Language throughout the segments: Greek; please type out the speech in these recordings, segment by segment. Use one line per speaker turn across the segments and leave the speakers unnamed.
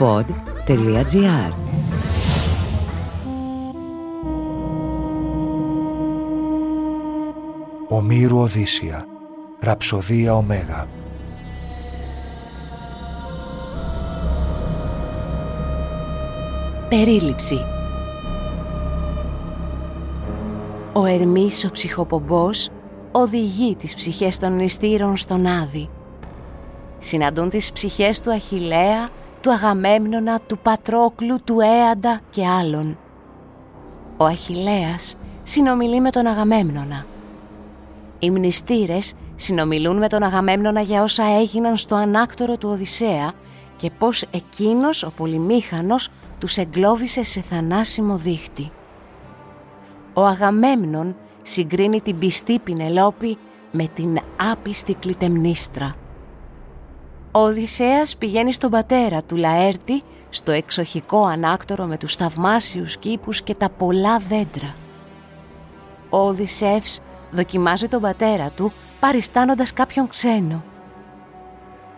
pod.gr
Ομήρου Οδύσσια Ραψοδία Ωμέγα.
Περίληψη. Ο Ερμής ο ψυχοπομπός οδηγεί τις ψυχές των νηστήρων στον Άδη. Συναντούν τις ψυχές του Αχιλέα, του Αγαμέμνονα, του Πατρόκλου, του Έαντα και άλλων. Ο Αχιλέας συνομιλεί με τον Αγαμέμνονα. Οι μνηστήρες συνομιλούν με τον Αγαμέμνονα για όσα έγιναν στο ανάκτορο του Οδυσσέα και πώς εκείνος, ο Πολυμήχανος, τους εγκλώβησε σε θανάσιμο δίχτυ. Ο Αγαμέμνον συγκρίνει την πιστή Πινελόπη με την άπιστη Κλητεμνίστρα. Ο Οδυσσέας πηγαίνει στον πατέρα του Λαέρτη στο εξοχικό ανάκτορο με τους θαυμάσιους κήπους και τα πολλά δέντρα. Ο Οδυσσεύς δοκιμάζει τον πατέρα του παριστάνοντας κάποιον ξένο.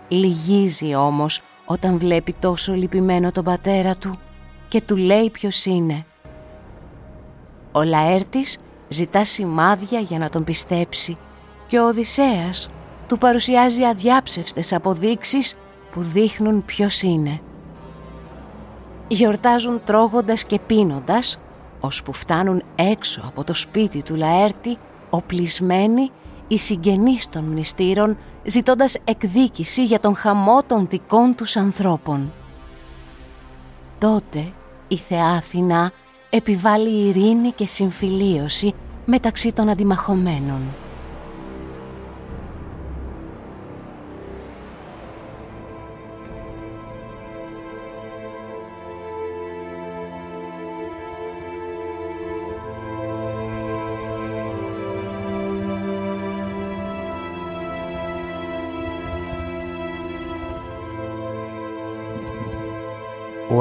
Λυγίζει όμως όταν βλέπει τόσο λυπημένο τον πατέρα του και του λέει ποιος είναι. Ο Λαέρτης ζητά σημάδια για να τον πιστέψει και ο Οδυσσέας του παρουσιάζει αδιάψευστες αποδείξεις που δείχνουν ποιος είναι. Γιορτάζουν τρώγοντας και πίνοντας, ώσπου φτάνουν έξω από το σπίτι του Λαέρτη, οπλισμένοι οι συγγενείς των μνηστήρων, ζητώντας εκδίκηση για τον χαμό των δικών τους ανθρώπων. Τότε η Θεά Αθηνά επιβάλλει ειρήνη και συμφιλίωση μεταξύ των αντιμαχωμένων.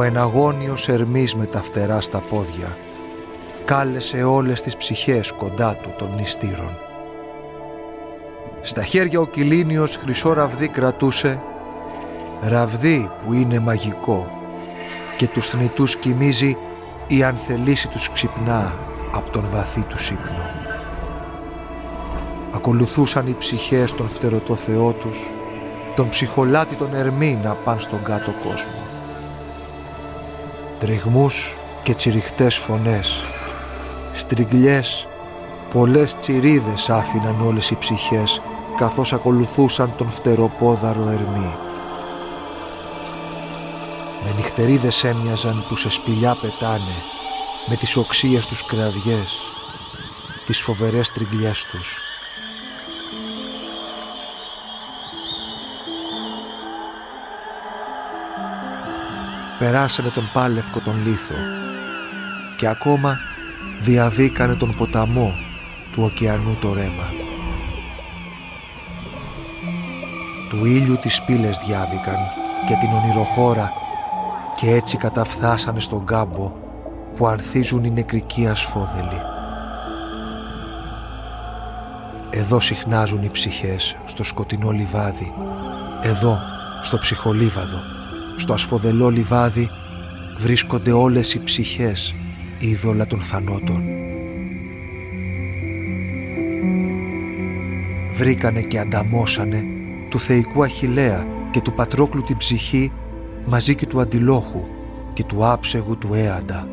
Ο εναγώνιος Ερμής με τα φτερά στα πόδια κάλεσε όλες τις ψυχές κοντά του των νηστήρων. Στα χέρια ο Κιλίνιος χρυσό ραβδί κρατούσε ραβδί που είναι μαγικό και τους θνητούς κοιμίζει η ανθελήση τους ξυπνά από τον βαθύ του ύπνο. Ακολουθούσαν οι ψυχές των φτερωτό Θεό τους τον ψυχολάτη τον Ερμή να πάνε στον κάτω κόσμο τριγμούς και τσιριχτές φωνές, στριγλιές, πολλές τσιρίδες άφηναν όλες οι ψυχές καθώς ακολουθούσαν τον φτεροπόδαρο ερμή. Με νυχτερίδες έμοιαζαν που σε σπηλιά πετάνε, με τις οξύες τους κραυγές, τις φοβερές τριγλιές τους. Περάσανε τον πάλευκο τον λίθο και ακόμα διαβήκανε τον ποταμό του ωκεανού το ρέμα. Του ήλιου τις πύλες διάβηκαν και την ονειροχώρα και έτσι καταφθάσανε στον κάμπο που ανθίζουν οι νεκρικοί ασφόδελοι. Εδώ συχνάζουν οι ψυχές στο σκοτεινό λιβάδι, εδώ στο ψυχολίβαδο στο ασφοδελό λιβάδι βρίσκονται όλες οι ψυχές είδωλα των θανότων. Βρήκανε και ανταμώσανε του θεϊκού Αχιλέα και του Πατρόκλου την ψυχή μαζί και του Αντιλόχου και του άψεγου του Έαντα.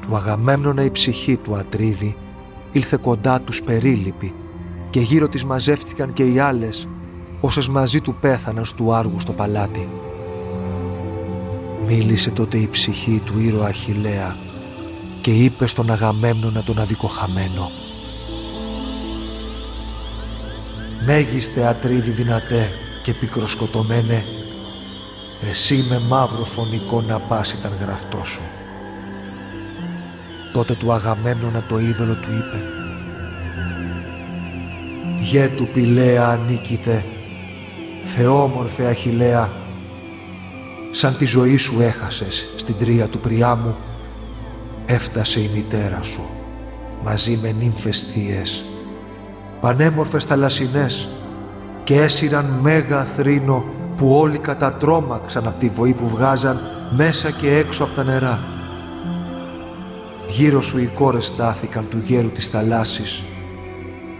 Του Αγαμέμνονα η ψυχή του Ατρίδη ήλθε κοντά τους περίλυπη και γύρω της μαζεύτηκαν και οι άλλες όσες μαζί του πέθαναν στου Άργου στο παλάτι. Μίλησε τότε η ψυχή του ήρωα Αχιλέα και είπε στον Αγαμέμνονα τον αδικοχαμένο «Μέγιστε ατρίδι δυνατέ και πικροσκοτωμένε, εσύ με μαύρο φωνικό να πας ήταν γραφτό σου». Τότε του Αγαμέμνονα το είδωλο του είπε «Γε του πηλαία ανήκειτε Θεόμορφε Αχιλέα, σαν τη ζωή σου έχασες στην τρία του Πριάμου, έφτασε η μητέρα σου μαζί με νύμφες θείες, πανέμορφες θαλασσινές και έσυραν μέγα θρήνο που όλοι κατατρώμαξαν από τη βοή που βγάζαν μέσα και έξω από τα νερά. Γύρω σου οι κόρες στάθηκαν του γέρου της θαλάσσης.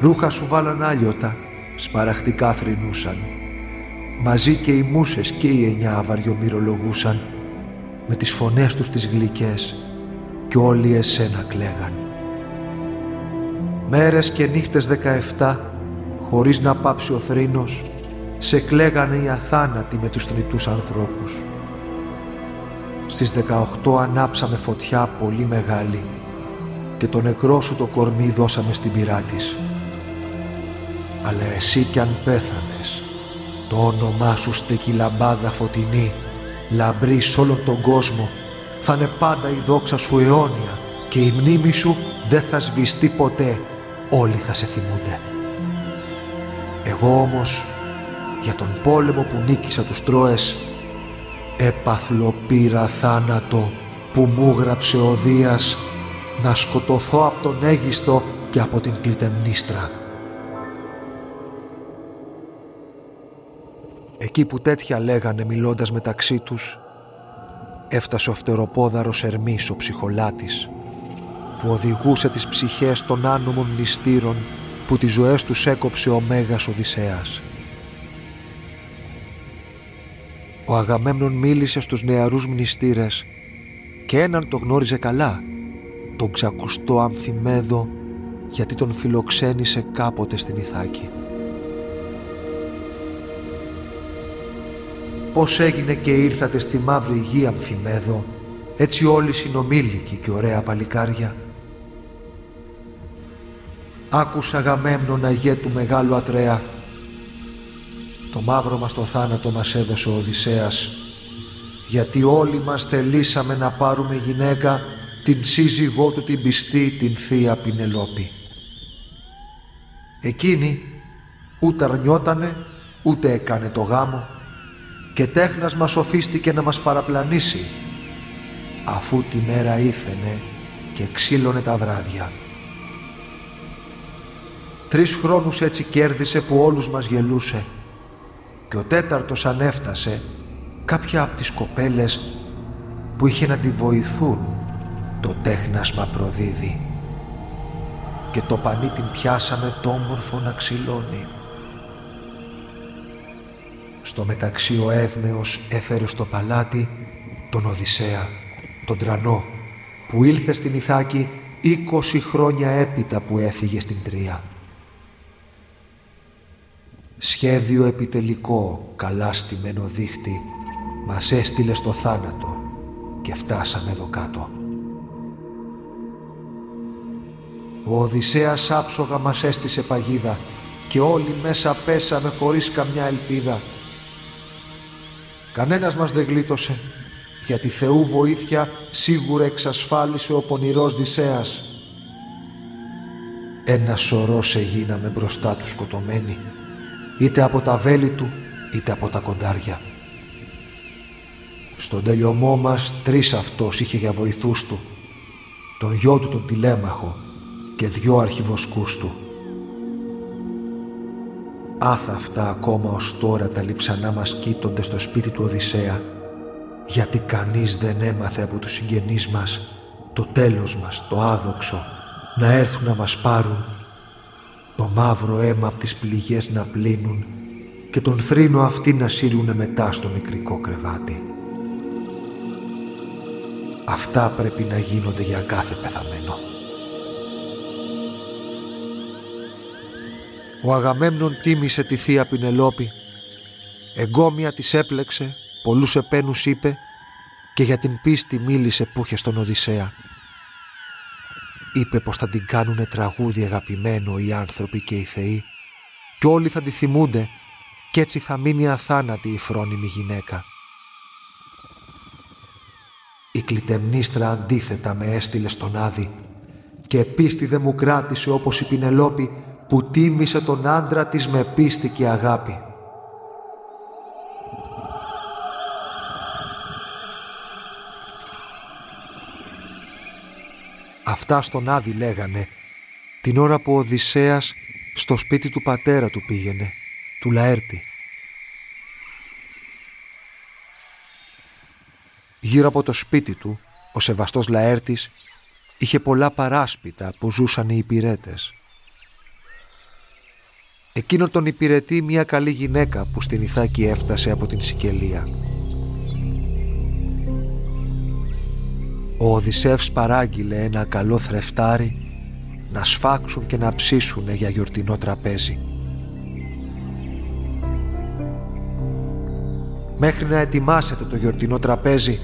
Ρούχα σου βάλαν άλιωτα, σπαραχτικά θρυνούσαν. Μαζί και οι μουσες και οι εννιά αβαριομυρολογούσαν με τις φωνές τους τις γλυκές κι όλοι εσένα κλαίγαν. Μέρες και νύχτες δεκαεφτά, χωρίς να πάψει ο θρήνος, σε κλαίγανε οι αθάνατοι με τους θνητούς ανθρώπους. Στις 18 ανάψαμε φωτιά πολύ μεγάλη και το νεκρό σου το κορμί δώσαμε στην πυρά της. Αλλά εσύ κι αν πέθανες, το όνομά σου στέκει λαμπάδα φωτεινή, λαμπρή σ' όλον τον κόσμο, θα είναι πάντα η δόξα σου αιώνια και η μνήμη σου δεν θα σβηστεί ποτέ, όλοι θα σε θυμούνται. Εγώ όμως, για τον πόλεμο που νίκησα τους Τρόες, έπαθλο πήρα θάνατο που μου γράψε ο Δίας να σκοτωθώ από τον Αίγιστο και από την Κλητεμνίστρα. Εκεί που τέτοια λέγανε μιλώντας μεταξύ τους, έφτασε ο φτεροπόδαρος Ερμής ο ψυχολάτης, που οδηγούσε τις ψυχές των άνομων νηστήρων που τις ζωές τους έκοψε ο Μέγας Οδυσσέας. Ο Αγαμέμνων μίλησε στους νεαρούς μνηστήρες και έναν το γνώριζε καλά, τον ξακουστό Αμφιμέδο γιατί τον φιλοξένησε κάποτε στην Ιθάκη. Πώς έγινε και ήρθατε στη μαύρη γη Αμφιμέδο, έτσι όλοι συνομήλικοι και ωραία παλικάρια. Άκουσα Αγαμέμνον αγέ του μεγάλου Ατρέα το μαύρο μας το θάνατο μας έδωσε ο Οδυσσέας γιατί όλοι μας θελήσαμε να πάρουμε γυναίκα την σύζυγό του την πιστή την θεία Πινελόπη. Εκείνη ούτε αρνιότανε ούτε έκανε το γάμο και τέχνας μας οφίστηκε να μας παραπλανήσει αφού τη μέρα ήθενε και ξύλωνε τα βράδια. Τρεις χρόνους έτσι κέρδισε που όλους μας γελούσε και ο τέταρτος αν έφτασε κάποια από τις κοπέλες που είχε να τη βοηθούν το τέχνασμα προδίδει και το πανί την πιάσαμε το όμορφο να ξυλώνει. Στο μεταξύ ο Εύμεος έφερε στο παλάτι τον Οδυσσέα, τον Τρανό, που ήλθε στην Ιθάκη 20 χρόνια έπειτα που έφυγε στην Τρία σχέδιο επιτελικό καλά στημένο δίχτυ μας έστειλε στο θάνατο και φτάσαμε εδώ κάτω. Ο Οδυσσέας άψογα μας έστησε παγίδα και όλοι μέσα πέσαμε χωρίς καμιά ελπίδα. Κανένας μας δεν γλίτωσε γιατί Θεού βοήθεια σίγουρα εξασφάλισε ο πονηρός Δυσσέας. Ένα σωρό σε γίναμε μπροστά του σκοτωμένοι είτε από τα βέλη του είτε από τα κοντάρια. Στον τελειωμό μας τρεις αυτός είχε για βοηθούς του, τον γιο του τον τηλέμαχο και δυο αρχιβοσκούς του. Άθα αυτά ακόμα ως τώρα τα λιψανά μας κοίτονται στο σπίτι του Οδυσσέα, γιατί κανείς δεν έμαθε από τους συγγενείς μας το τέλος μας, το άδοξο, να έρθουν να μας πάρουν το μαύρο αίμα από τις πληγές να πλύνουν και τον θρήνο αυτοί να σύρουν μετά στο μικρικό κρεβάτι. Αυτά πρέπει να γίνονται για κάθε πεθαμένο. Ο Αγαμέμνον τίμησε τη θεία Πινελόπη, εγκόμια της έπλεξε, πολλούς επένους είπε και για την πίστη μίλησε που είχε στον Οδυσσέα. Είπε πως θα την κάνουνε τραγούδι αγαπημένο οι άνθρωποι και οι θεοί και όλοι θα τη θυμούνται κι έτσι θα μείνει αθάνατη η φρόνιμη γυναίκα. Η κλητεμνίστρα αντίθετα με έστειλε στον Άδη και πίστη δεν μου κράτησε όπως η Πινελόπη που τίμησε τον άντρα της με πίστη και αγάπη. Αυτά στον Άδη λέγανε την ώρα που ο Οδυσσέας στο σπίτι του πατέρα του πήγαινε, του Λαέρτη. Γύρω από το σπίτι του, ο σεβαστός Λαέρτης είχε πολλά παράσπιτα που ζούσαν οι υπηρέτες. Εκείνο τον υπηρετεί μια καλή γυναίκα που στην Ιθάκη έφτασε από την Σικελία. Ο Οδυσσεύς παράγγειλε ένα καλό θρεφτάρι να σφάξουν και να ψήσουν για γιορτινό τραπέζι. Μέχρι να ετοιμάσετε το γιορτινό τραπέζι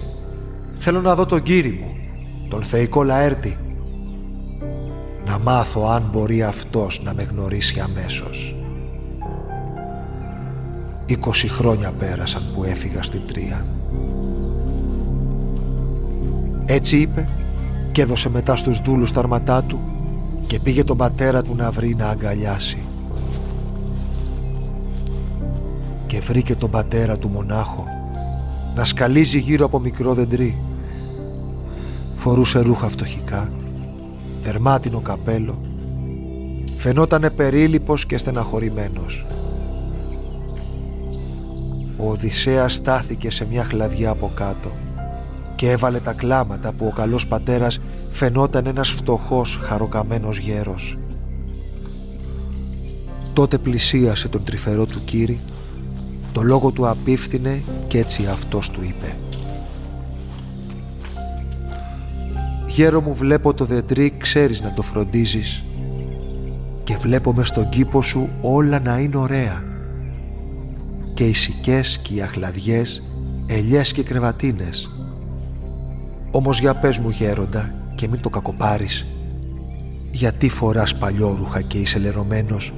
θέλω να δω τον κύρι μου, τον θεϊκό Λαέρτη. Να μάθω αν μπορεί αυτός να με γνωρίσει αμέσως. Είκοσι χρόνια πέρασαν που έφυγα στην Τρία. Έτσι είπε και έδωσε μετά στους δούλους τα αρματά του και πήγε τον πατέρα του να βρει να αγκαλιάσει. Και βρήκε τον πατέρα του μονάχο να σκαλίζει γύρω από μικρό δεντρί. Φορούσε ρούχα φτωχικά, δερμάτινο καπέλο, φαινότανε περίλυπος και στεναχωρημένος. Ο Οδυσσέας στάθηκε σε μια χλαδιά από κάτω και έβαλε τα κλάματα που ο καλός πατέρας φαινόταν ένας φτωχός χαροκαμένος γέρος. Τότε πλησίασε τον τρυφερό του κύρι, το λόγο του απίφθινε και έτσι αυτός του είπε «Γέρο μου βλέπω το δεντρί, ξέρεις να το φροντίζεις και βλέπω μες στον κήπο σου όλα να είναι ωραία και οι σικές και οι αχλαδιές, ελιές και κρεβατίνες όμως για πες μου γέροντα και μην το κακοπάρεις. Γιατί φοράς παλιόρουχα και είσαι λερωμένος;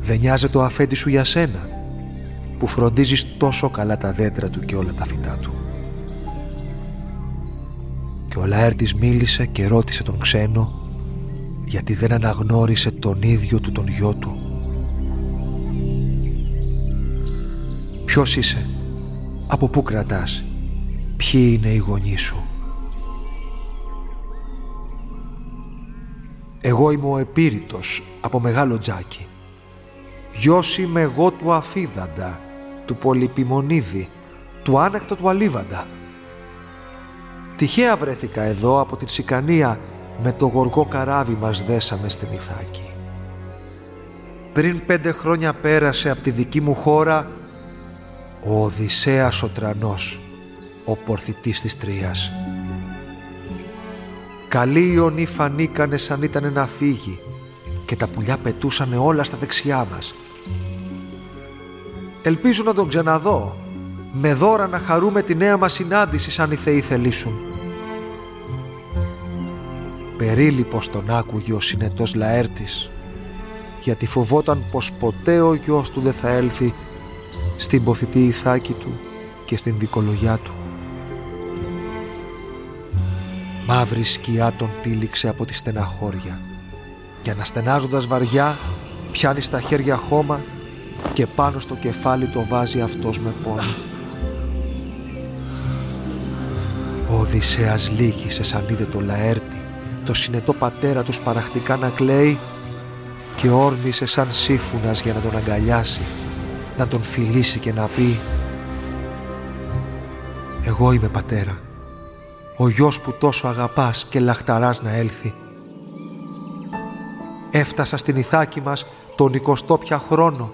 Δεν νοιάζεται το αφέντη σου για σένα που φροντίζεις τόσο καλά τα δέντρα του και όλα τα φυτά του. Και ο Λαέρτης μίλησε και ρώτησε τον ξένο γιατί δεν αναγνώρισε τον ίδιο του τον γιο του. Ποιος είσαι, από πού κρατάς, ποιοι είναι οι γονείς σου; Εγώ είμαι ο Επίρητος από Μεγάλο Τζάκι. Γιος είμαι εγώ του Αφίδαντα, του Πολυπιμονίδη, του Άνακτο του Αλίβαντα. Τυχαία βρέθηκα εδώ από την Σικανία με το γοργό καράβι μας δέσαμε στην Ιθάκη. Πριν πέντε χρόνια πέρασε από τη δική μου χώρα ο Οδυσσέας ο Τρανός, ο πορθητής της Τρίας. Καλοί ιονοί φανήκανε σαν ήταν να φύγει και τα πουλιά πετούσανε όλα στα δεξιά μας. Ελπίζω να τον ξαναδώ, με δώρα να χαρούμε τη νέα μας συνάντηση σαν οι θεοί θελήσουν. Περίλυπος τον άκουγε ο συνετός Λαέρτης, γιατί φοβόταν πως ποτέ ο γιος του δεν θα έλθει στην ποθητή ηθάκη του και στην δικολογιά του. Μαύρη σκιά τον τύλιξε από τη στεναχώρια και αναστενάζοντας βαριά πιάνει στα χέρια χώμα και πάνω στο κεφάλι το βάζει αυτός με πόνο. Ο Οδυσσέας λύγησε σαν είδε το Λαέρτη, το συνετό πατέρα τους παραχτικά να κλαίει και όρμησε σαν σύφουνας για να τον αγκαλιάσει, να τον φιλήσει και να πει «Εγώ είμαι πατέρα» ο γιος που τόσο αγαπάς και λαχταράς να έλθει. Έφτασα στην Ιθάκη μας τον 20 πια χρόνο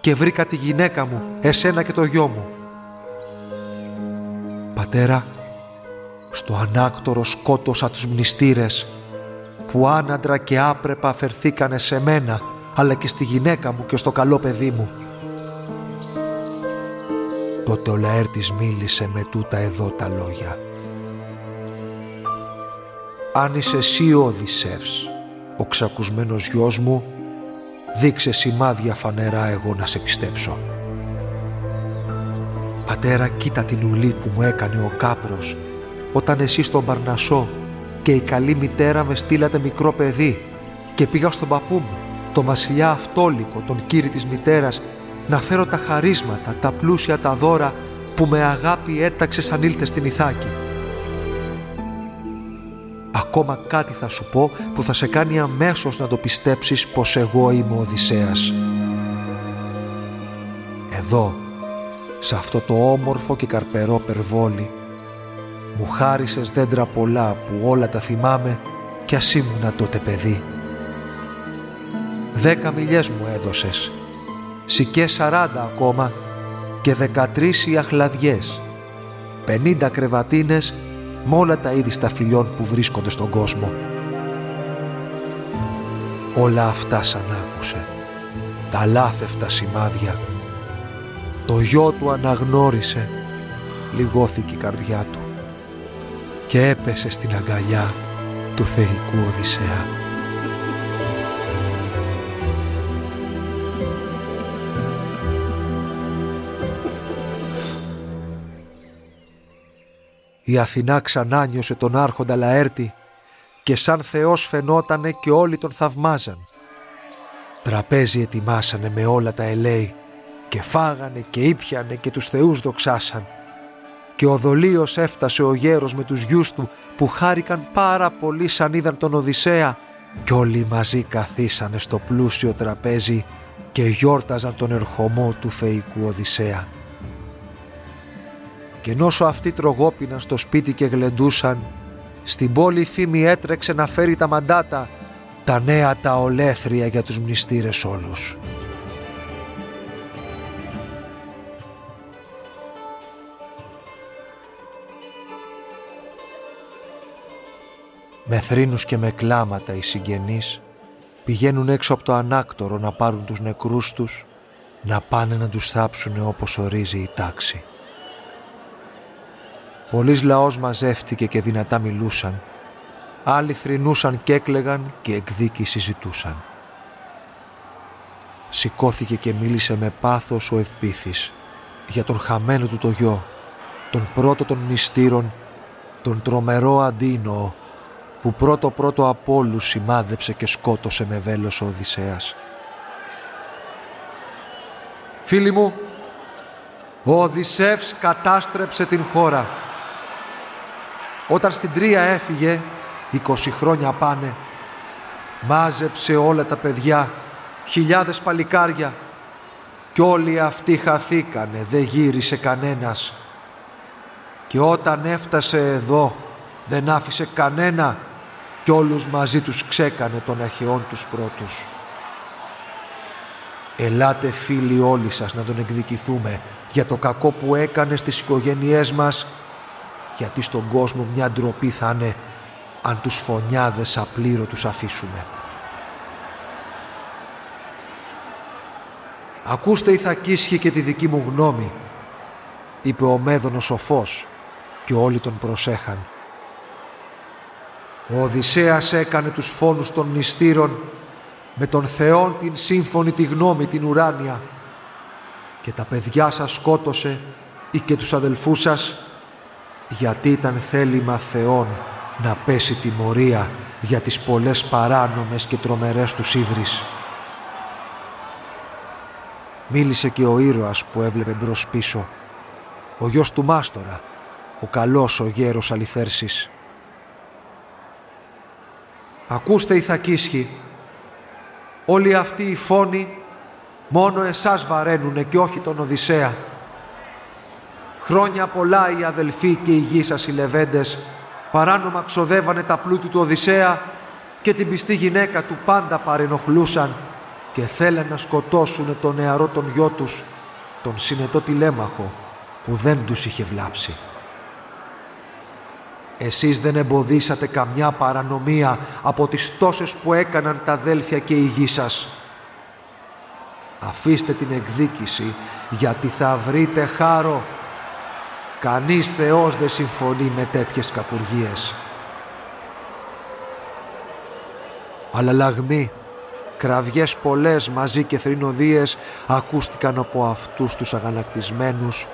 και βρήκα τη γυναίκα μου, εσένα και το γιο μου. Πατέρα, στο ανάκτορο σκότωσα τους μνηστήρες που άναντρα και άπρεπα αφαιρθήκανε σε μένα αλλά και στη γυναίκα μου και στο καλό παιδί μου. Τότε ο Λαέρτης μίλησε με τούτα εδώ τα λόγια αν είσαι εσύ ο Οδυσσεύς, ο ξακουσμένος γιος μου, δείξε σημάδια φανερά εγώ να σε πιστέψω. Πατέρα, κοίτα την ουλή που μου έκανε ο κάπρος, όταν εσύ στον Παρνασό και η καλή μητέρα με στείλατε μικρό παιδί και πήγα στον παππού μου, το βασιλιά Αυτόλικο, τον κύρι της μητέρας, να φέρω τα χαρίσματα, τα πλούσια τα δώρα που με αγάπη έταξε σαν ήλθε στην Ιθάκη. Ακόμα κάτι θα σου πω που θα σε κάνει αμέσως να το πιστέψεις πως εγώ είμαι ο Οδυσσέας. Εδώ, σε αυτό το όμορφο και καρπερό περβόλι, Μου χάρισες δέντρα πολλά που όλα τα θυμάμαι κι ας ήμουνα τότε παιδί. Δέκα μιλιές μου έδωσες, σικές σαράντα ακόμα και δεκατρείς οι αχλαδιές, πενήντα κρεβατίνες με όλα τα είδη σταφυλιών που βρίσκονται στον κόσμο. Όλα αυτά σαν άκουσε, τα λάθευτα σημάδια. Το γιο του αναγνώρισε, λιγώθηκε η καρδιά του και έπεσε στην αγκαλιά του θεϊκού Οδυσσέα. Η Αθηνά ξανά νιώσε τον άρχοντα Λαέρτη και σαν Θεός φαινότανε και όλοι τον θαυμάζαν. Τραπέζι ετοιμάσανε με όλα τα ελέη και φάγανε και ήπιανε και τους θεούς δοξάσαν. Και ο Δολίος έφτασε ο γέρος με τους γιους του που χάρηκαν πάρα πολύ σαν είδαν τον Οδυσσέα κι όλοι μαζί καθίσανε στο πλούσιο τραπέζι και γιόρταζαν τον ερχομό του θεϊκού Οδυσσέα. Και όσο αυτοί τρογόπιναν στο σπίτι και γλεντούσαν, στην πόλη φήμη έτρεξε να φέρει τα μαντάτα, τα νέα τα ολέθρια για τους μνηστήρες όλους. Με θρήνους και με κλάματα οι συγγενείς πηγαίνουν έξω από το ανάκτορο να πάρουν τους νεκρούς τους, να πάνε να τους θάψουν όπως ορίζει η τάξη. Πολλής λαός μαζεύτηκε και δυνατά μιλούσαν. Άλλοι θρυνούσαν και έκλεγαν και εκδίκηση ζητούσαν. Σηκώθηκε και μίλησε με πάθος ο ευπήθης για τον χαμένο του το γιο, τον πρώτο των μυστήρων, τον τρομερό αντίνο που πρώτο πρώτο από όλους σημάδεψε και σκότωσε με βέλος ο Οδυσσέας. Φίλοι μου, ο Οδυσσεύς κατάστρεψε την χώρα όταν στην Τρία έφυγε, 20 χρόνια πάνε, μάζεψε όλα τα παιδιά, χιλιάδες παλικάρια κι όλοι αυτοί χαθήκανε, δεν γύρισε κανένας. Και όταν έφτασε εδώ, δεν άφησε κανένα κι όλους μαζί τους ξέκανε των αχαιών τους πρώτους. Ελάτε φίλοι όλοι σας να τον εκδικηθούμε για το κακό που έκανε στις οικογένειές μας γιατί στον κόσμο μια ντροπή θα είναι αν τους φωνιάδες απλήρωτους αφήσουμε. «Ακούστε η Θακίσχη και τη δική μου γνώμη», είπε ο Μέδωνος σοφός και όλοι τον προσέχαν. Ο Οδυσσέας έκανε τους φόνους των νηστήρων με τον Θεόν την σύμφωνη τη γνώμη την ουράνια και τα παιδιά σας σκότωσε ή και τους αδελφούς σας γιατί ήταν θέλημα Θεών να πέσει τιμωρία για τις πολλές παράνομες και τρομερές τους ύβρις. Μίλησε και ο ήρωας που έβλεπε μπρος πίσω, ο γιος του Μάστορα, ο καλός ο γέρος Αληθέρσης. «Ακούστε η Θακίσχη, όλοι αυτοί οι φόνοι μόνο εσάς βαραίνουνε και όχι τον Οδυσσέα. Χρόνια πολλά οι αδελφοί και οι γη σας οι λεβέντες παράνομα ξοδεύανε τα πλούτη του Οδυσσέα και την πιστή γυναίκα του πάντα παρενοχλούσαν και θέλαν να σκοτώσουν τον νεαρό τον γιο τους, τον συνετό τηλέμαχο που δεν τους είχε βλάψει. Εσείς δεν εμποδίσατε καμιά παρανομία από τις τόσες που έκαναν τα αδέλφια και οι γη σας. Αφήστε την εκδίκηση γιατί θα βρείτε χάρο Κανείς Θεός δεν συμφωνεί με τέτοιες κακουργίες. Αλλά λαγμοί, κραυγές πολλές μαζί και θρηνοδίες ακούστηκαν από αυτούς τους αγανακτισμένους,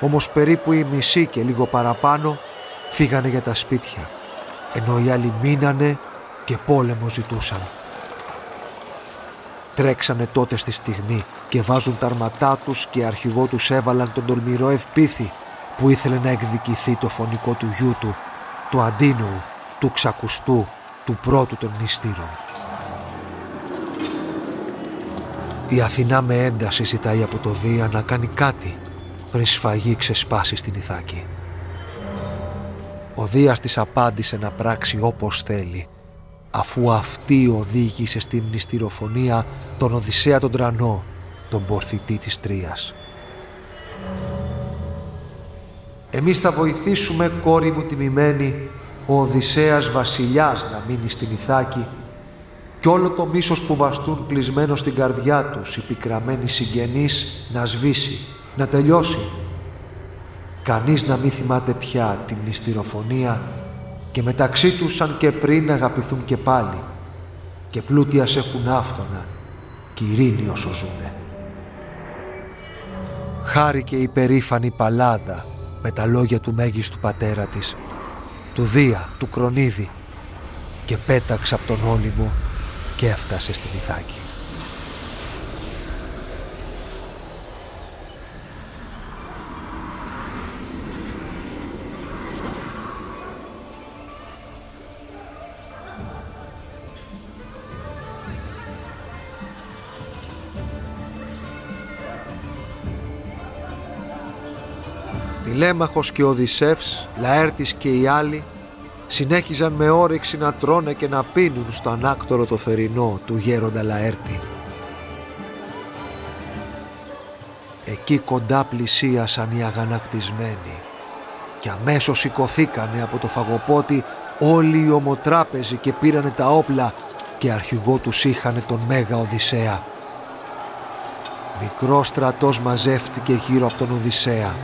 όμως περίπου οι μισοί και λίγο παραπάνω φύγανε για τα σπίτια, ενώ οι άλλοι μείνανε και πόλεμο ζητούσαν. Τρέξανε τότε στη στιγμή και βάζουν τα αρματά τους και αρχηγό τους έβαλαν τον τολμηρό ευπήθη που ήθελε να εκδικηθεί το φωνικό του γιού του, του Αντίνου, του Ξακουστού, του πρώτου των νηστήρων. Η Αθηνά με ένταση ζητάει από το Δία να κάνει κάτι πριν σφαγή ξεσπάσει στην Ιθάκη. Ο Δίας της απάντησε να πράξει όπως θέλει αφού αυτή οδήγησε στην μνηστηροφωνία τον Οδυσσέα τον Τρανό, τον πορθητή της Τρίας. Εμείς θα βοηθήσουμε κόρη μου τιμημένη ο Οδυσσέας βασιλιάς να μείνει στην Ιθάκη κι όλο το μίσος που βαστούν κλεισμένο στην καρδιά τους οι πικραμένοι συγγενείς να σβήσει, να τελειώσει. Κανείς να μην θυμάται πια την μνηστηροφωνία και μεταξύ τους σαν και πριν αγαπηθούν και πάλι και πλούτια έχουν άφθονα και ειρήνη όσο ζουνε. Χάρηκε η περήφανη Παλάδα με τα λόγια του μέγιστου πατέρα της, του Δία, του Κρονίδη και πέταξε από τον Όλυμο και έφτασε στην Ιθάκη. Τηλέμαχος και Οδυσσεύς, Λαέρτης και οι άλλοι συνέχιζαν με όρεξη να τρώνε και να πίνουν στο ανάκτορο το θερινό του γέροντα Λαέρτη. Εκεί κοντά πλησίασαν οι αγανακτισμένοι και αμέσως σηκωθήκανε από το φαγοπότι όλοι οι ομοτράπεζοι και πήρανε τα όπλα και αρχηγό τους είχανε τον Μέγα Οδυσσέα. Μικρός στρατός μαζεύτηκε γύρω από τον Οδυσσέα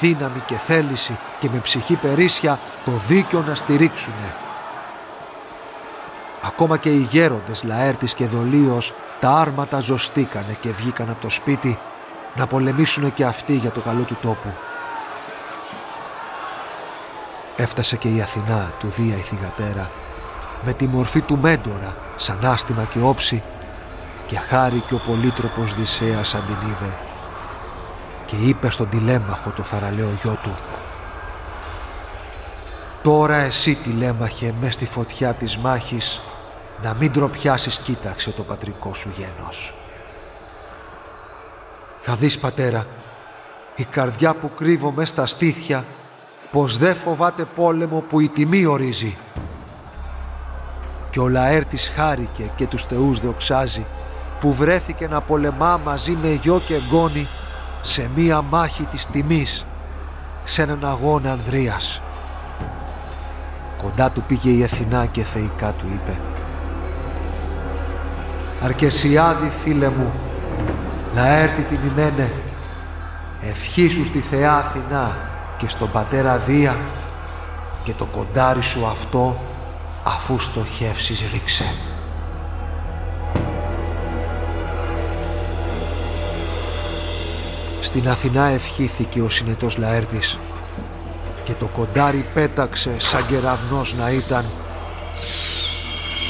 δύναμη και θέληση και με ψυχή περίσσια το δίκιο να στηρίξουνε. Ακόμα και οι γέροντες Λαέρτης και Δολίος τα άρματα ζωστήκανε και βγήκαν από το σπίτι να πολεμήσουν και αυτοί για το καλό του τόπου. Έφτασε και η Αθηνά του Δία η θυγατέρα με τη μορφή του Μέντορα σαν άστημα και όψη και χάρη και ο πολύτροπος Δυσσέας αν την είδε και είπε στον τηλέμαχο το θαραλέο γιο του «Τώρα εσύ τηλέμαχε μες στη φωτιά της μάχης να μην τροπιάσεις κοίταξε το πατρικό σου γένος». «Θα δεις πατέρα, η καρδιά που κρύβω μες στα στήθια πως δεν φοβάται πόλεμο που η τιμή ορίζει». Και ο Λαέρτης χάρηκε και τους θεούς δοξάζει που βρέθηκε να πολεμά μαζί με γιο και γόνι σε μία μάχη της τιμής σε έναν αγώνα Ανδρείας. Κοντά του πήγε η Αθηνά και θεϊκά του είπε «Αρκεσιάδη φίλε μου, έρθει την ιμένε, ευχήσου στη Θεά Αθηνά και στον πατέρα Δία και το κοντάρι σου αυτό αφού στοχεύσεις ρίξε». Στην Αθηνά ευχήθηκε ο συνετός Λαέρτης και το κοντάρι πέταξε σαν κεραυνός να ήταν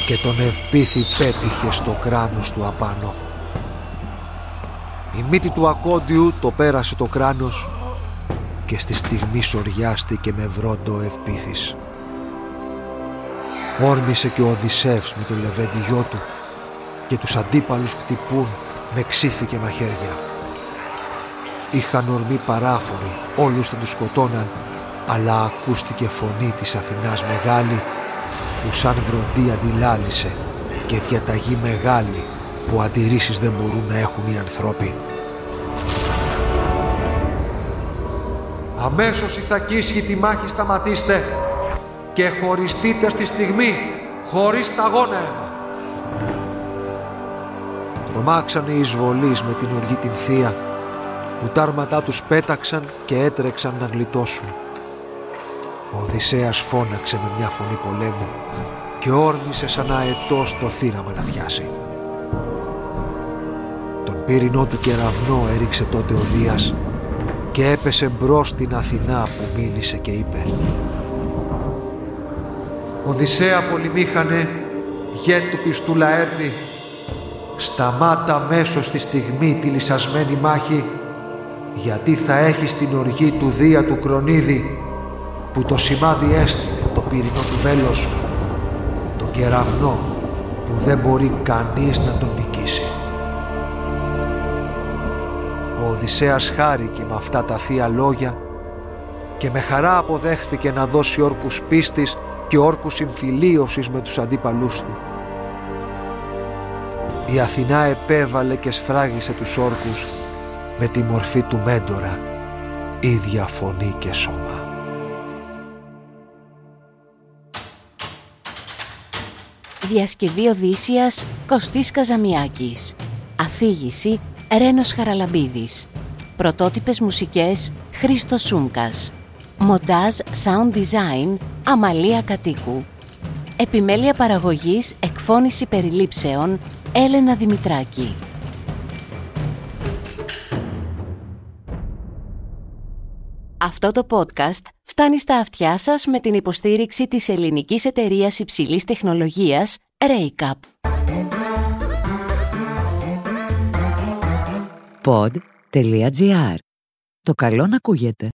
και τον ευπήθη πέτυχε στο κράνος του απάνω. Η μύτη του ακόντιου το πέρασε το κράνος και στη στιγμή σοριάστηκε με βρόντο ευπήθης. Όρμησε και ο Οδυσσεύς με το λεβέντι γιο του και τους αντίπαλους χτυπούν με ξύφη και μαχαίρια. Είχαν ορμή παράφοροι, όλους θα τους σκοτώναν, αλλά ακούστηκε φωνή της Αθηνάς μεγάλη που σαν βροντί αντιλάλησε και διαταγή μεγάλη που αντιρρήσεις δεν μπορούν να έχουν οι ανθρώποι. Αμέσως η Θακίσχη τη μάχη σταματήστε και χωριστείτε στη στιγμή χωρίς σταγόνα αίμα. Τρομάξανε οι εισβολείς με την οργή την θεία που τα άρματά τους πέταξαν και έτρεξαν να γλιτώσουν. Ο Οδυσσέας φώναξε με μια φωνή πολέμου και όρμησε σαν αετός το θύραμα να πιάσει. Τον πύρινό του κεραυνό έριξε τότε ο Δίας και έπεσε μπρος στην Αθηνά που μίλησε και είπε «Οδυσσέα πολυμήχανε, γέ του πιστού Λαέρτη, σταμάτα μέσω στη στιγμή τη λυσασμένη μάχη γιατί θα έχεις την οργή του Δία του Κρονίδη που το σημάδι έστειλε το πύρινο του βέλος το κεραυνό που δεν μπορεί κανείς να τον νικήσει. Ο Οδυσσέας χάρηκε με αυτά τα θεία λόγια και με χαρά αποδέχθηκε να δώσει όρκους πίστης και όρκους συμφιλίωσης με τους αντίπαλούς του. Η Αθηνά επέβαλε και σφράγισε τους όρκους με τη μορφή του μέντορα, ίδια φωνή και σώμα.
Διασκευή Οδύσσιας Κωστής Καζαμιάκης. Αφήγηση Ρένος Χαραλαμπίδης. Πρωτότυπες μουσικές Χρήστος Σούμκας. Μοντάζ Sound Design Αμαλία Κατοίκου. Επιμέλεια παραγωγής Εκφώνηση περιλήψεων Έλενα Δημητράκη Αυτό το podcast φτάνει στα αυτιά σας με την υποστήριξη της ελληνικής εταιρείας υψηλής τεχνολογίας Raycap.
Pod.gr. Το καλό να ακούγεται.